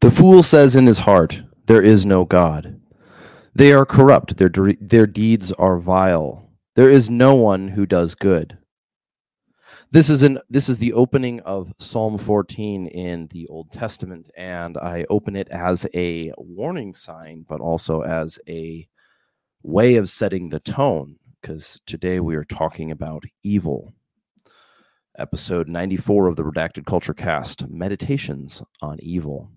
The fool says in his heart, There is no God. They are corrupt, their, their deeds are vile. There is no one who does good. This is an this is the opening of Psalm 14 in the Old Testament, and I open it as a warning sign, but also as a way of setting the tone, because today we are talking about evil. Episode 94 of the Redacted Culture Cast Meditations on Evil.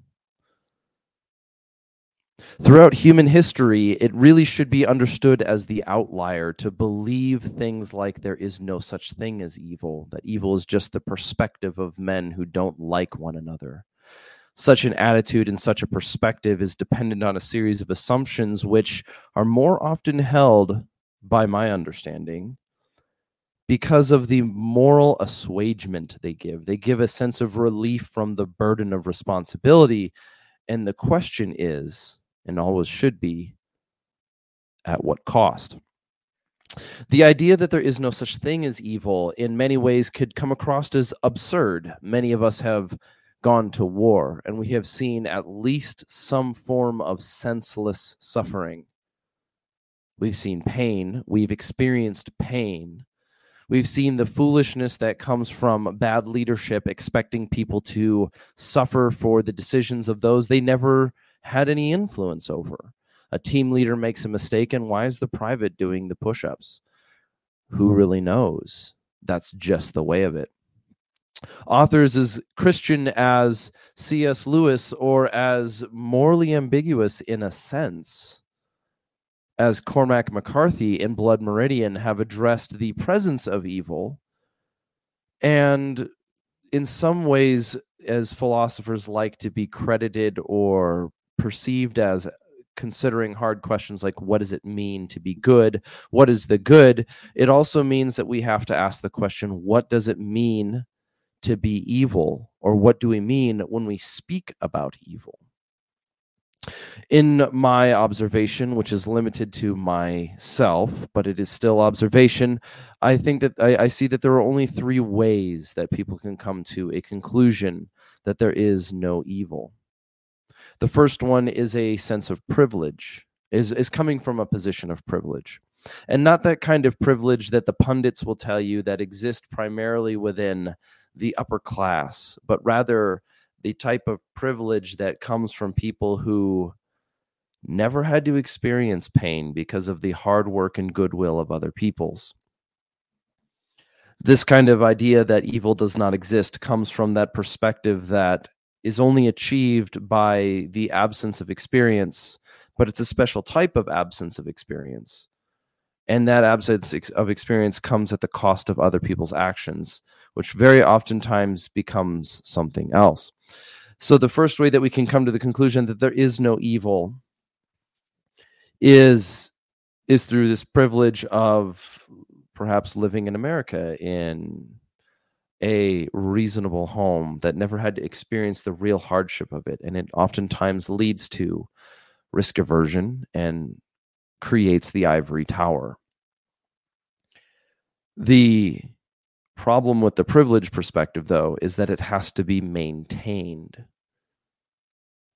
Throughout human history, it really should be understood as the outlier to believe things like there is no such thing as evil, that evil is just the perspective of men who don't like one another. Such an attitude and such a perspective is dependent on a series of assumptions which are more often held, by my understanding, because of the moral assuagement they give. They give a sense of relief from the burden of responsibility. And the question is, and always should be at what cost. The idea that there is no such thing as evil in many ways could come across as absurd. Many of us have gone to war and we have seen at least some form of senseless suffering. We've seen pain, we've experienced pain. We've seen the foolishness that comes from bad leadership, expecting people to suffer for the decisions of those they never had any influence over. A team leader makes a mistake, and why is the private doing the push ups? Who really knows? That's just the way of it. Authors as Christian as C.S. Lewis or as morally ambiguous in a sense as Cormac McCarthy in Blood Meridian have addressed the presence of evil and in some ways as philosophers like to be credited or perceived as considering hard questions like what does it mean to be good? What is the good? It also means that we have to ask the question what does it mean to be evil? Or what do we mean when we speak about evil? In my observation, which is limited to myself, but it is still observation, I think that I, I see that there are only three ways that people can come to a conclusion that there is no evil. The first one is a sense of privilege, is, is coming from a position of privilege. And not that kind of privilege that the pundits will tell you that exist primarily within the upper class, but rather the type of privilege that comes from people who never had to experience pain because of the hard work and goodwill of other peoples. This kind of idea that evil does not exist comes from that perspective that is only achieved by the absence of experience, but it's a special type of absence of experience. And that absence of experience comes at the cost of other people's actions, which very oftentimes becomes something else. So, the first way that we can come to the conclusion that there is no evil is is through this privilege of perhaps living in America in a reasonable home that never had to experience the real hardship of it. And it oftentimes leads to risk aversion and creates the ivory tower. The problem with the privilege perspective, though, is that it has to be maintained.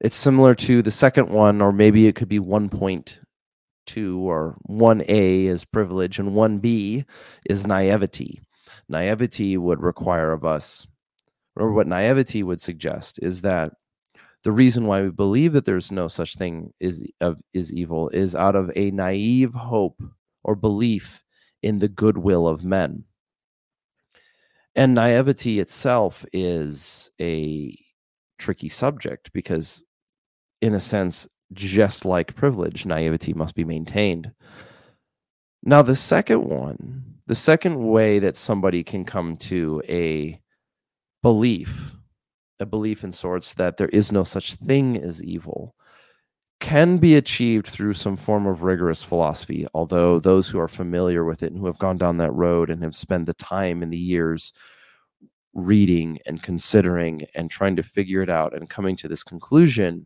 It's similar to the second one, or maybe it could be 1.2 or 1A is privilege, and 1B is naivety naivety would require of us, or what naivety would suggest, is that the reason why we believe that there's no such thing is of is evil is out of a naive hope or belief in the goodwill of men. And naivety itself is a tricky subject because, in a sense, just like privilege, naivety must be maintained. Now, the second one the second way that somebody can come to a belief, a belief in sorts that there is no such thing as evil, can be achieved through some form of rigorous philosophy. Although those who are familiar with it and who have gone down that road and have spent the time and the years reading and considering and trying to figure it out and coming to this conclusion,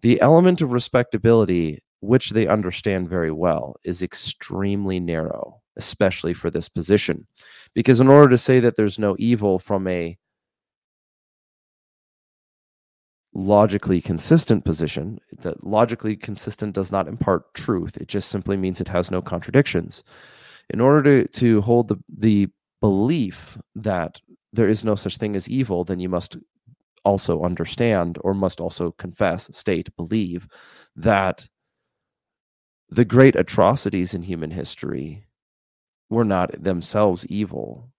the element of respectability, which they understand very well, is extremely narrow especially for this position. Because in order to say that there's no evil from a logically consistent position. That logically consistent does not impart truth. It just simply means it has no contradictions. In order to, to hold the, the belief that there is no such thing as evil, then you must also understand or must also confess, state, believe that the great atrocities in human history were not themselves evil.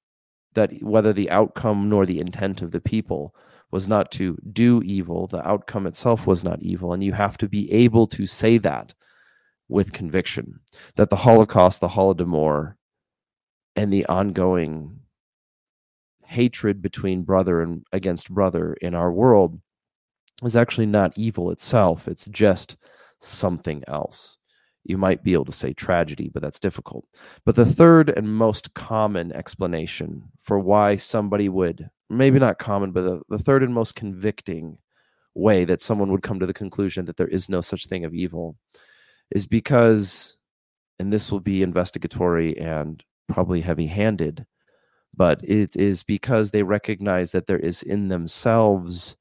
That whether the outcome nor the intent of the people was not to do evil, the outcome itself was not evil. And you have to be able to say that with conviction that the Holocaust, the Holodomor, and the ongoing hatred between brother and against brother in our world is actually not evil itself. It's just something else. You might be able to say tragedy, but that's difficult. But the third and most common explanation for why somebody would, maybe not common, but the, the third and most convicting way that someone would come to the conclusion that there is no such thing of evil is because, and this will be investigatory and probably heavy handed, but it is because they recognize that there is in themselves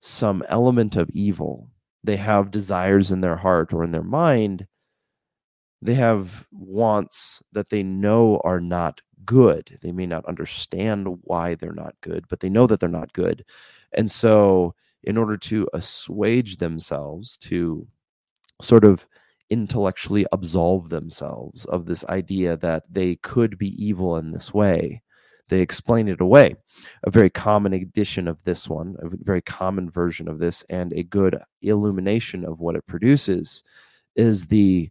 some element of evil. They have desires in their heart or in their mind. They have wants that they know are not good. They may not understand why they're not good, but they know that they're not good. And so, in order to assuage themselves, to sort of intellectually absolve themselves of this idea that they could be evil in this way, they explain it away. A very common edition of this one, a very common version of this, and a good illumination of what it produces is the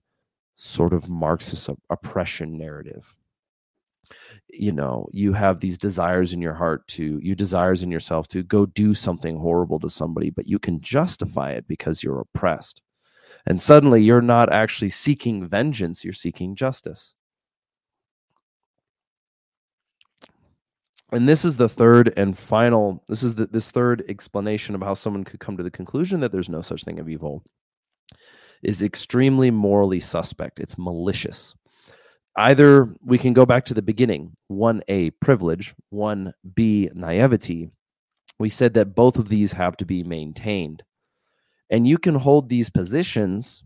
sort of Marxist oppression narrative. You know, you have these desires in your heart to, you desires in yourself to go do something horrible to somebody, but you can justify it because you're oppressed. And suddenly you're not actually seeking vengeance, you're seeking justice. and this is the third and final this is the, this third explanation of how someone could come to the conclusion that there's no such thing of evil is extremely morally suspect it's malicious either we can go back to the beginning 1a privilege 1b naivety we said that both of these have to be maintained and you can hold these positions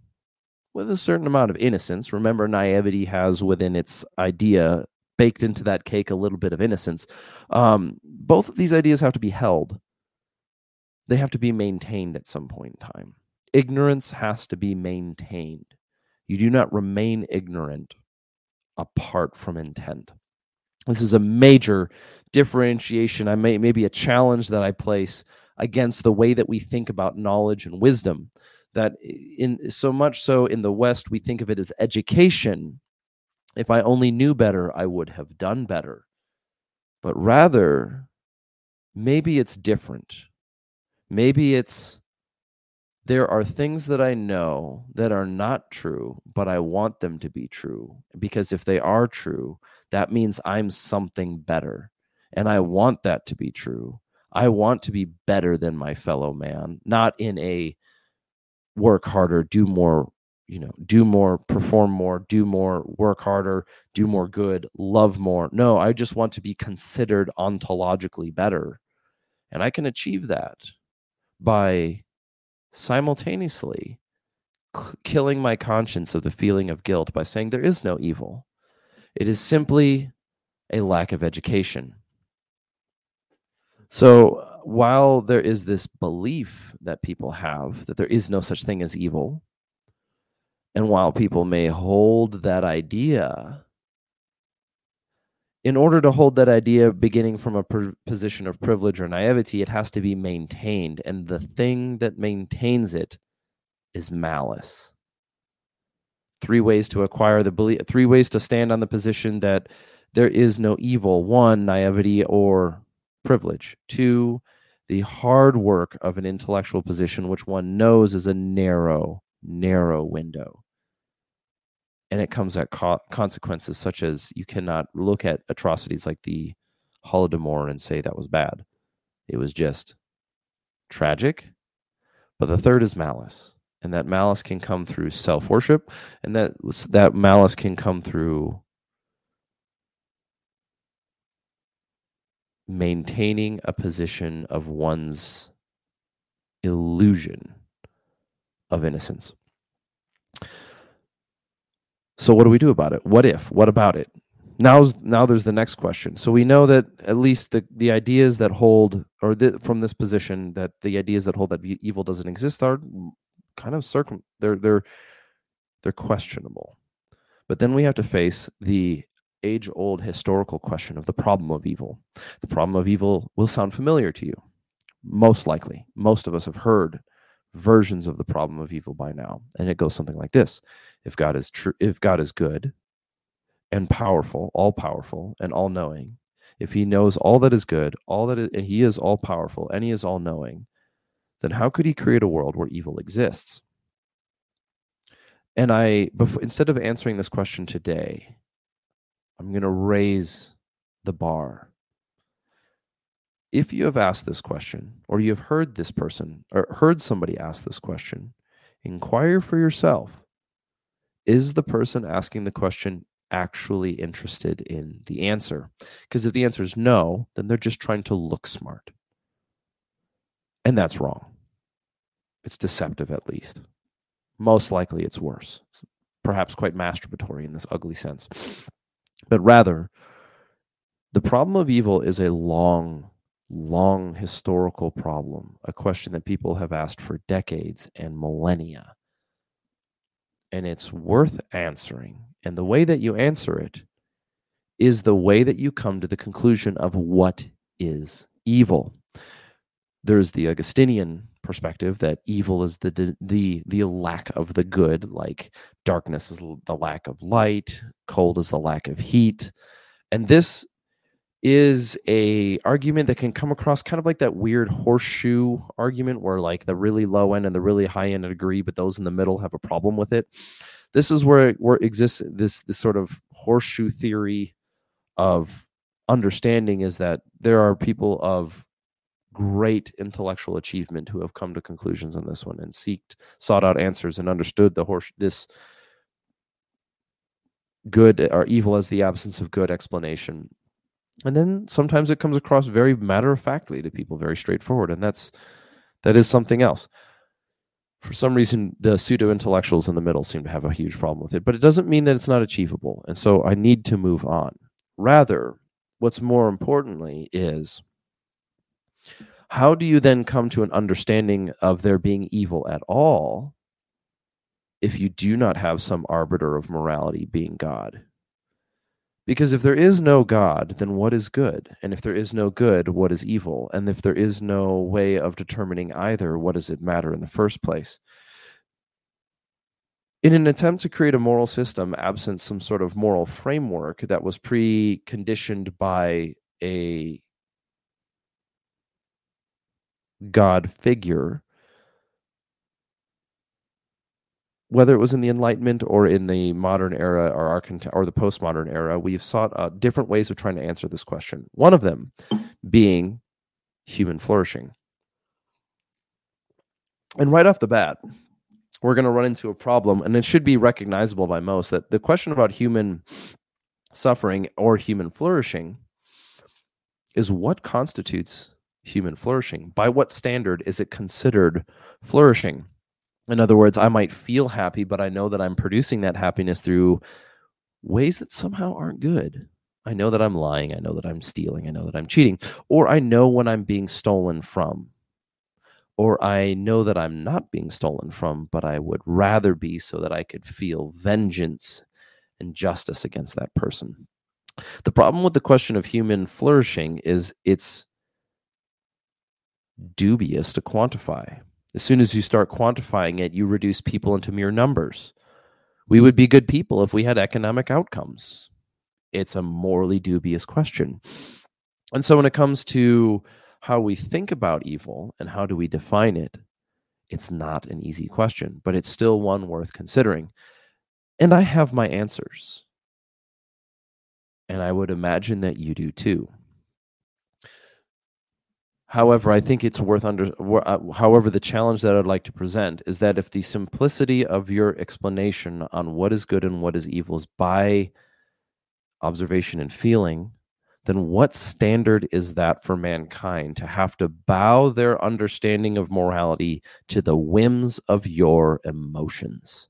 with a certain amount of innocence remember naivety has within its idea baked into that cake a little bit of innocence. Um, both of these ideas have to be held. They have to be maintained at some point in time. Ignorance has to be maintained. You do not remain ignorant apart from intent. This is a major differentiation. I may maybe a challenge that I place against the way that we think about knowledge and wisdom. That in so much so in the West, we think of it as education if I only knew better, I would have done better. But rather, maybe it's different. Maybe it's there are things that I know that are not true, but I want them to be true. Because if they are true, that means I'm something better. And I want that to be true. I want to be better than my fellow man, not in a work harder, do more you know do more perform more do more work harder do more good love more no i just want to be considered ontologically better and i can achieve that by simultaneously killing my conscience of the feeling of guilt by saying there is no evil. It is simply a lack of education. So while there is this belief that people have that there is no such thing as evil and while people may hold that idea, in order to hold that idea beginning from a position of privilege or naivety, it has to be maintained. And the thing that maintains it is malice. Three ways to acquire the belief, three ways to stand on the position that there is no evil. One, naivety or privilege. Two, the hard work of an intellectual position, which one knows is a narrow, narrow window and it comes at co- consequences such as you cannot look at atrocities like the Holodomor and say that was bad. It was just tragic. But the third is malice, and that malice can come through self worship, and that that malice can come through maintaining a position of one's illusion of innocence. So what do we do about it? What if? What about it? Now, now there's the next question. So we know that at least the, the ideas that hold, or the, from this position, that the ideas that hold that evil doesn't exist are kind of circum. They're they're they're questionable. But then we have to face the age old historical question of the problem of evil. The problem of evil will sound familiar to you, most likely. Most of us have heard versions of the problem of evil by now, and it goes something like this if God is true, if God is good and powerful, all powerful and all knowing, if he knows all that is good, all that is, and he is all powerful and he is all knowing, then how could he create a world where evil exists? And I, before, instead of answering this question today, I'm going to raise the bar. If you have asked this question, or you have heard this person, or heard somebody ask this question, inquire for yourself is the person asking the question actually interested in the answer? Because if the answer is no, then they're just trying to look smart. And that's wrong. It's deceptive, at least. Most likely, it's worse, it's perhaps quite masturbatory in this ugly sense. But rather, the problem of evil is a long, long historical problem, a question that people have asked for decades and millennia and it's worth answering. And the way that you answer it is the way that you come to the conclusion of what is evil. There's the Augustinian perspective that evil is the the the lack of the good, like darkness is the lack of light, cold is the lack of heat. And this is a argument that can come across kind of like that weird horseshoe argument where like the really low end and the really high end agree but those in the middle have a problem with it. This is where where exists this this sort of horseshoe theory of understanding is that there are people of great intellectual achievement who have come to conclusions on this one and seeked sought out answers and understood the horse this good or evil as the absence of good explanation and then sometimes it comes across very matter of factly to people very straightforward and that's that is something else. For some reason the pseudo intellectuals in the middle seem to have a huge problem with it but it doesn't mean that it's not achievable and so i need to move on. Rather what's more importantly is how do you then come to an understanding of there being evil at all if you do not have some arbiter of morality being god because if there is no God, then what is good? And if there is no good, what is evil? And if there is no way of determining either, what does it matter in the first place? In an attempt to create a moral system absent some sort of moral framework that was preconditioned by a God figure, whether it was in the Enlightenment or in the modern era or our or the postmodern era, we've sought uh, different ways of trying to answer this question. One of them being human flourishing. And right off the bat, we're going to run into a problem, and it should be recognizable by most that the question about human suffering or human flourishing is what constitutes human flourishing? By what standard is it considered flourishing? In other words, I might feel happy, but I know that I'm producing that happiness through ways that somehow aren't good. I know that I'm lying. I know that I'm stealing. I know that I'm cheating. Or I know when I'm being stolen from. Or I know that I'm not being stolen from, but I would rather be so that I could feel vengeance and justice against that person. The problem with the question of human flourishing is it's dubious to quantify. As soon as you start quantifying it, you reduce people into mere numbers. We would be good people if we had economic outcomes. It's a morally dubious question. And so when it comes to how we think about evil and how do we define it, it's not an easy question, but it's still one worth considering. And I have my answers. And I would imagine that you do too. However, I think it's worth under. Uh, however, the challenge that I'd like to present is that if the simplicity of your explanation on what is good and what is evil is by observation and feeling, then what standard is that for mankind to have to bow their understanding of morality to the whims of your emotions?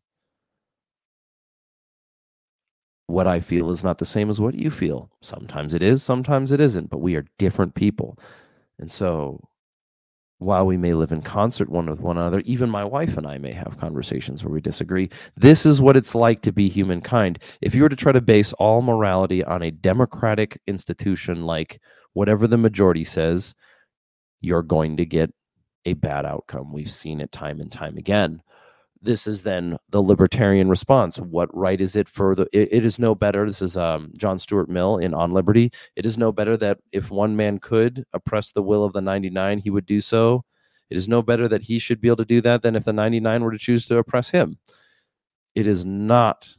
What I feel is not the same as what you feel. Sometimes it is, sometimes it isn't, but we are different people. And so while we may live in concert one with one another, even my wife and I may have conversations where we disagree. This is what it's like to be humankind. If you were to try to base all morality on a democratic institution like whatever the majority says, you're going to get a bad outcome. We've seen it time and time again this is then the libertarian response. What right is it for the? it, it is no better. This is um, John Stuart Mill in On Liberty. It is no better that if one man could oppress the will of the 99, he would do so. It is no better that he should be able to do that than if the 99 were to choose to oppress him. It is not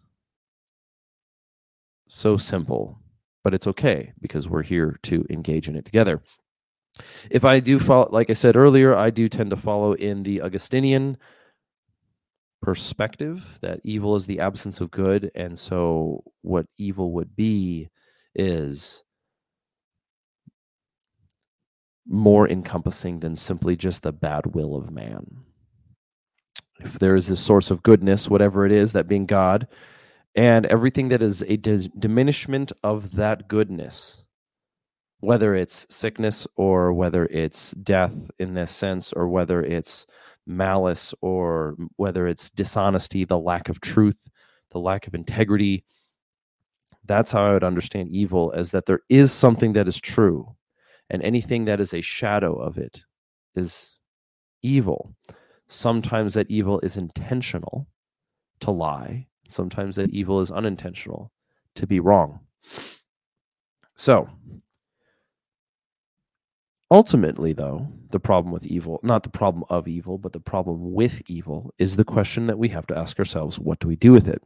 so simple, but it's okay because we're here to engage in it together. If I do follow, like I said earlier, I do tend to follow in the Augustinian perspective that evil is the absence of good and so what evil would be is more encompassing than simply just the bad will of man. If there is this source of goodness whatever it is that being god and everything that is a diminishment of that goodness whether it's sickness or whether it's death in this sense or whether it's malice or whether it's dishonesty, the lack of truth, the lack of integrity. That's how I would understand evil as that there is something that is true, and anything that is a shadow of it is evil. Sometimes that evil is intentional to lie, sometimes that evil is unintentional to be wrong. So, Ultimately, though, the problem with evil, not the problem of evil, but the problem with evil, is the question that we have to ask ourselves what do we do with it?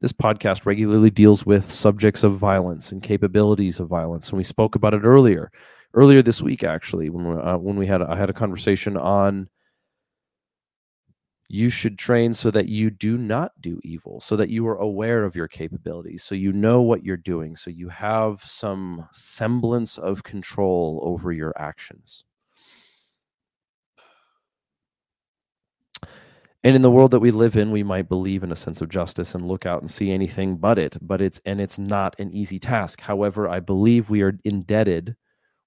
This podcast regularly deals with subjects of violence and capabilities of violence, and we spoke about it earlier, earlier this week, actually, when we, uh, when we had I had a conversation on you should train so that you do not do evil, so that you are aware of your capabilities, so you know what you're doing, so you have some semblance of control over your actions. And in the world that we live in, we might believe in a sense of justice and look out and see anything but it, but it's and it's not an easy task. However, I believe we are indebted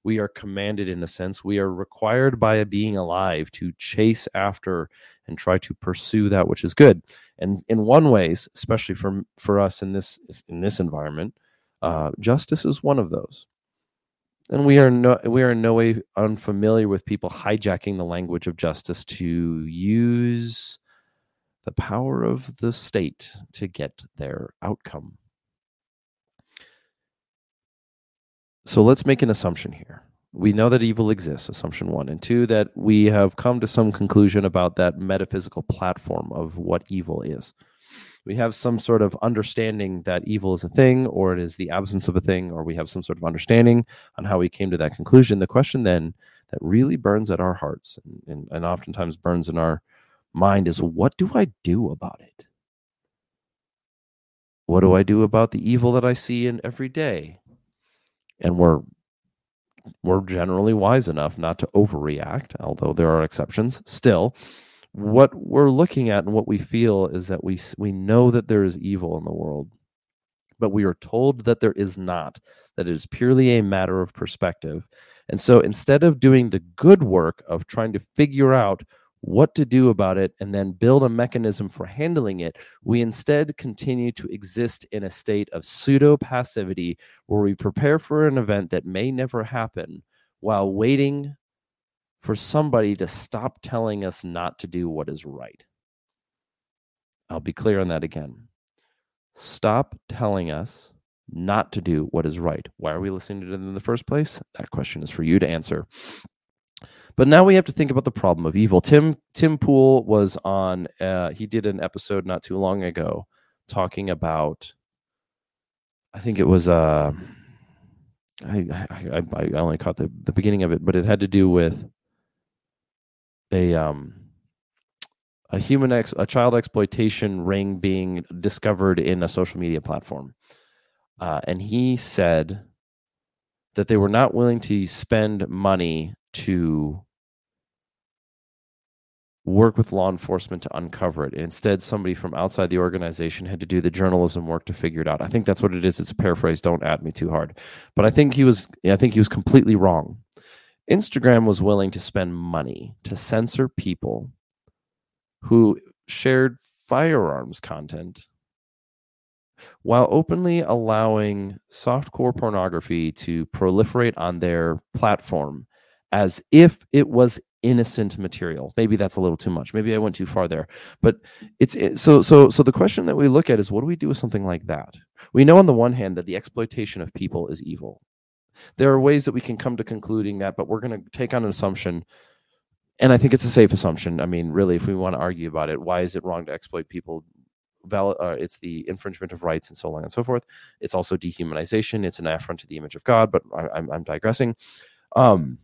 we are commanded in a sense. We are required by a being alive to chase after and try to pursue that which is good. And in one ways especially for for us in this in this environment uh, justice is one of those. And we are no we are in no way unfamiliar with people hijacking the language of justice to use the power of the state to get their outcome So let's make an assumption here. We know that evil exists, assumption one. And two, that we have come to some conclusion about that metaphysical platform of what evil is. We have some sort of understanding that evil is a thing, or it is the absence of a thing, or we have some sort of understanding on how we came to that conclusion. The question then that really burns at our hearts and, and, and oftentimes burns in our mind is what do I do about it? What do I do about the evil that I see in every day? And we're we're generally wise enough not to overreact, although there are exceptions. Still, what we're looking at and what we feel is that we we know that there is evil in the world, but we are told that there is not. That it is purely a matter of perspective. And so instead of doing the good work of trying to figure out what to do about it, and then build a mechanism for handling it, we instead continue to exist in a state of pseudo passivity where we prepare for an event that may never happen while waiting for somebody to stop telling us not to do what is right. I'll be clear on that again. Stop telling us not to do what is right. Why are we listening to them in the first place? That question is for you to answer. But now we have to think about the problem of evil. Tim Tim Pool was on. Uh, he did an episode not too long ago talking about. I think it was. Uh, I, I I only caught the the beginning of it, but it had to do with a um a human ex a child exploitation ring being discovered in a social media platform, uh, and he said that they were not willing to spend money to work with law enforcement to uncover it. Instead, somebody from outside the organization had to do the journalism work to figure it out. I think that's what it is. It's a paraphrase. Don't at me too hard. But I think he was I think he was completely wrong. Instagram was willing to spend money to censor people who shared firearms content while openly allowing softcore pornography to proliferate on their platform as if it was innocent material. Maybe that's a little too much. Maybe I went too far there. But it's it, so so so the question that we look at is what do we do with something like that? We know on the one hand that the exploitation of people is evil. There are ways that we can come to concluding that, but we're going to take on an assumption and I think it's a safe assumption. I mean, really, if we want to argue about it, why is it wrong to exploit people? Val- uh, it's the infringement of rights and so on and so forth. It's also dehumanization. It's an affront to the image of God. But I, am digressing. Um,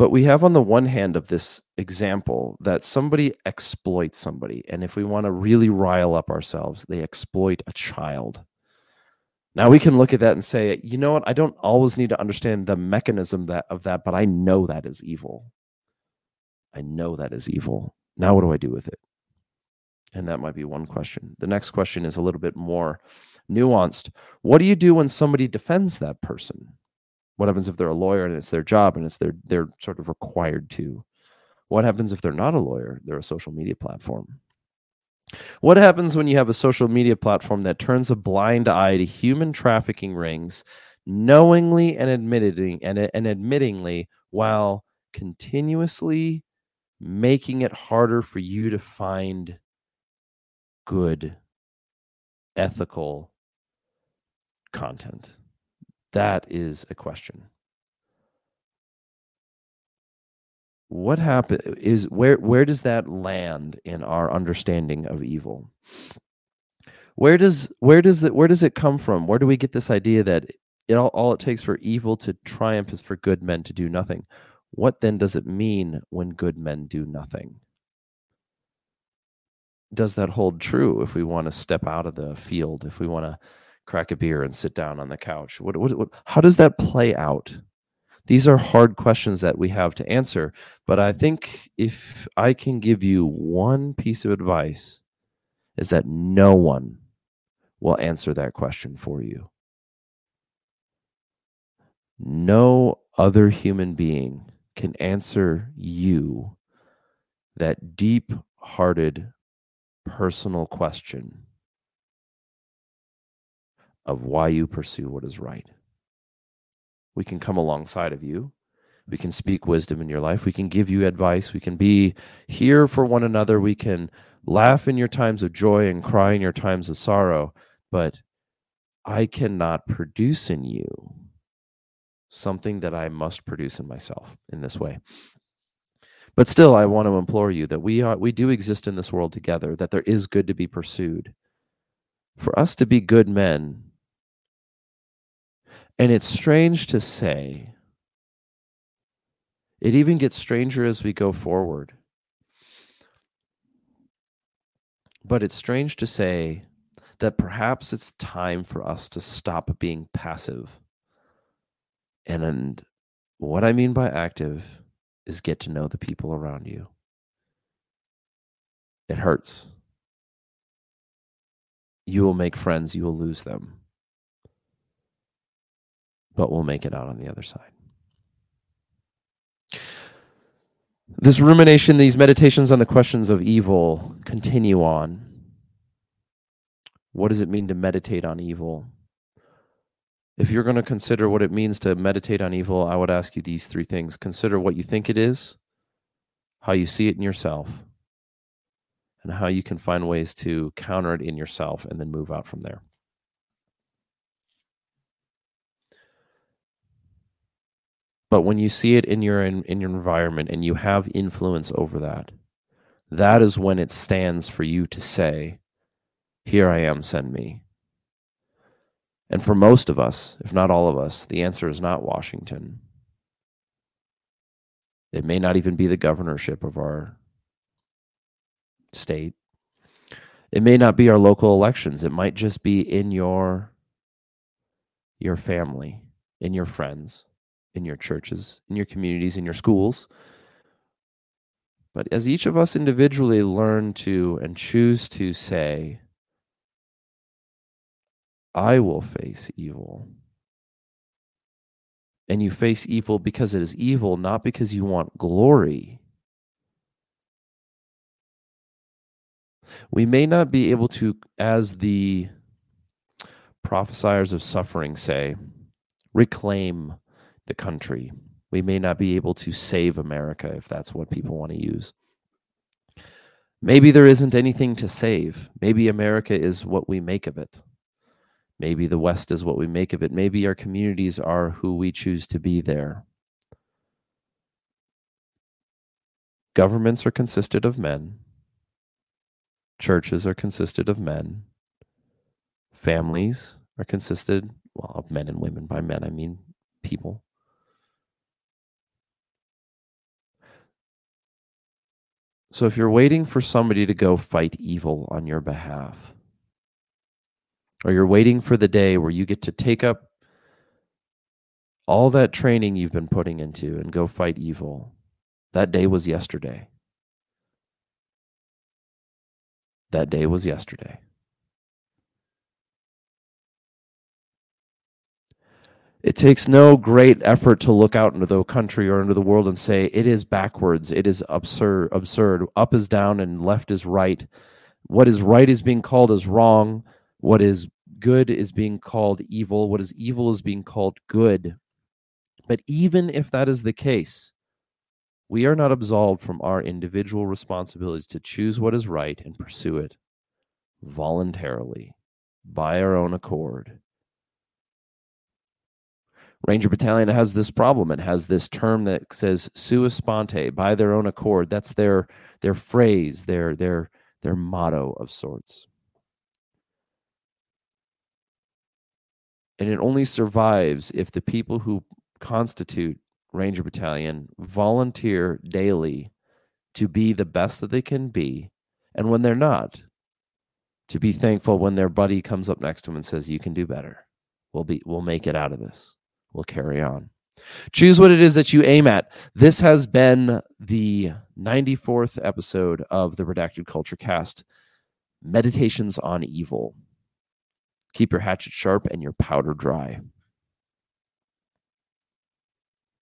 but we have on the one hand of this example that somebody exploits somebody. And if we want to really rile up ourselves, they exploit a child. Now we can look at that and say, you know what? I don't always need to understand the mechanism that of that, but I know that is evil. I know that is evil. Now what do I do with it? And that might be one question. The next question is a little bit more nuanced. What do you do when somebody defends that person? What happens if they're a lawyer and it's their job and it's their they're sort of required to? What happens if they're not a lawyer? They're a social media platform. What happens when you have a social media platform that turns a blind eye to human trafficking rings, knowingly and admitting and, and admittingly, while continuously making it harder for you to find good, ethical content? That is a question. What happen is where where does that land in our understanding of evil? Where does where does it where does it come from? Where do we get this idea that it all, all it takes for evil to triumph is for good men to do nothing? What then does it mean when good men do nothing? Does that hold true if we want to step out of the field, if we want to crack a beer and sit down on the couch? What, what, what, how does that play out? These are hard questions that we have to answer. But I think if I can give you one piece of advice, is that no one will answer that question for you. No other human being can answer you that deep hearted personal question of why you pursue what is right. We can come alongside of you. We can speak wisdom in your life. We can give you advice. We can be here for one another. We can laugh in your times of joy and cry in your times of sorrow. But I cannot produce in you something that I must produce in myself in this way. But still, I want to implore you that we are we do exist in this world together, that there is good to be pursued. For us to be good men, and it's strange to say, it even gets stranger as we go forward. But it's strange to say that perhaps it's time for us to stop being passive. And, and what I mean by active is get to know the people around you. It hurts. You will make friends, you will lose them but we'll make it out on the other side. This rumination, these meditations on the questions of evil continue on. What does it mean to meditate on evil? If you're going to consider what it means to meditate on evil, I would ask you these three things. Consider what you think it is, how you see it in yourself, and how you can find ways to counter it in yourself and then move out from there. But when you see it in your in, in your environment and you have influence over that, that is when it stands for you to say, Here I am, send me. And for most of us, if not all of us, the answer is not Washington. It may not even be the governorship of our state. It may not be our local elections. It might just be in your your family, in your friends, in your churches, in your communities, in your schools. But as each of us individually learn to and choose to say, I will face evil. And you face evil because it is evil, not because you want glory. We may not be able to, as the prophesiers of suffering say, reclaim the country. We may not be able to save America if that's what people want to use. Maybe there isn't anything to save. Maybe America is what we make of it. Maybe the West is what we make of it. Maybe our communities are who we choose to be there. Governments are consisted of men. Churches are consisted of men. Families are consisted, well, of men and women. By men, I mean people. So if you're waiting for somebody to go fight evil on your behalf, or you're waiting for the day where you get to take up all that training you've been putting into and go fight evil, that day was yesterday. That day was yesterday. It takes no great effort to look out into the country or into the world and say it is backwards, it is absurd, absurd. Up is down and left is right. What is right is being called as wrong. What is good is being called evil. What is evil is being called good. But even if that is the case, we are not absolved from our individual responsibilities to choose what is right and pursue it voluntarily by our own accord Ranger Battalion has this problem. It has this term that says "sua sponte," by their own accord. That's their their phrase, their their their motto of sorts. And it only survives if the people who constitute Ranger Battalion volunteer daily to be the best that they can be. And when they're not, to be thankful when their buddy comes up next to them and says, You can do better. We'll be we'll make it out of this we'll carry on. Choose what it is that you aim at. This has been the 94th episode of the Redacted Culture Cast Meditations on Evil. Keep your hatchet sharp and your powder dry.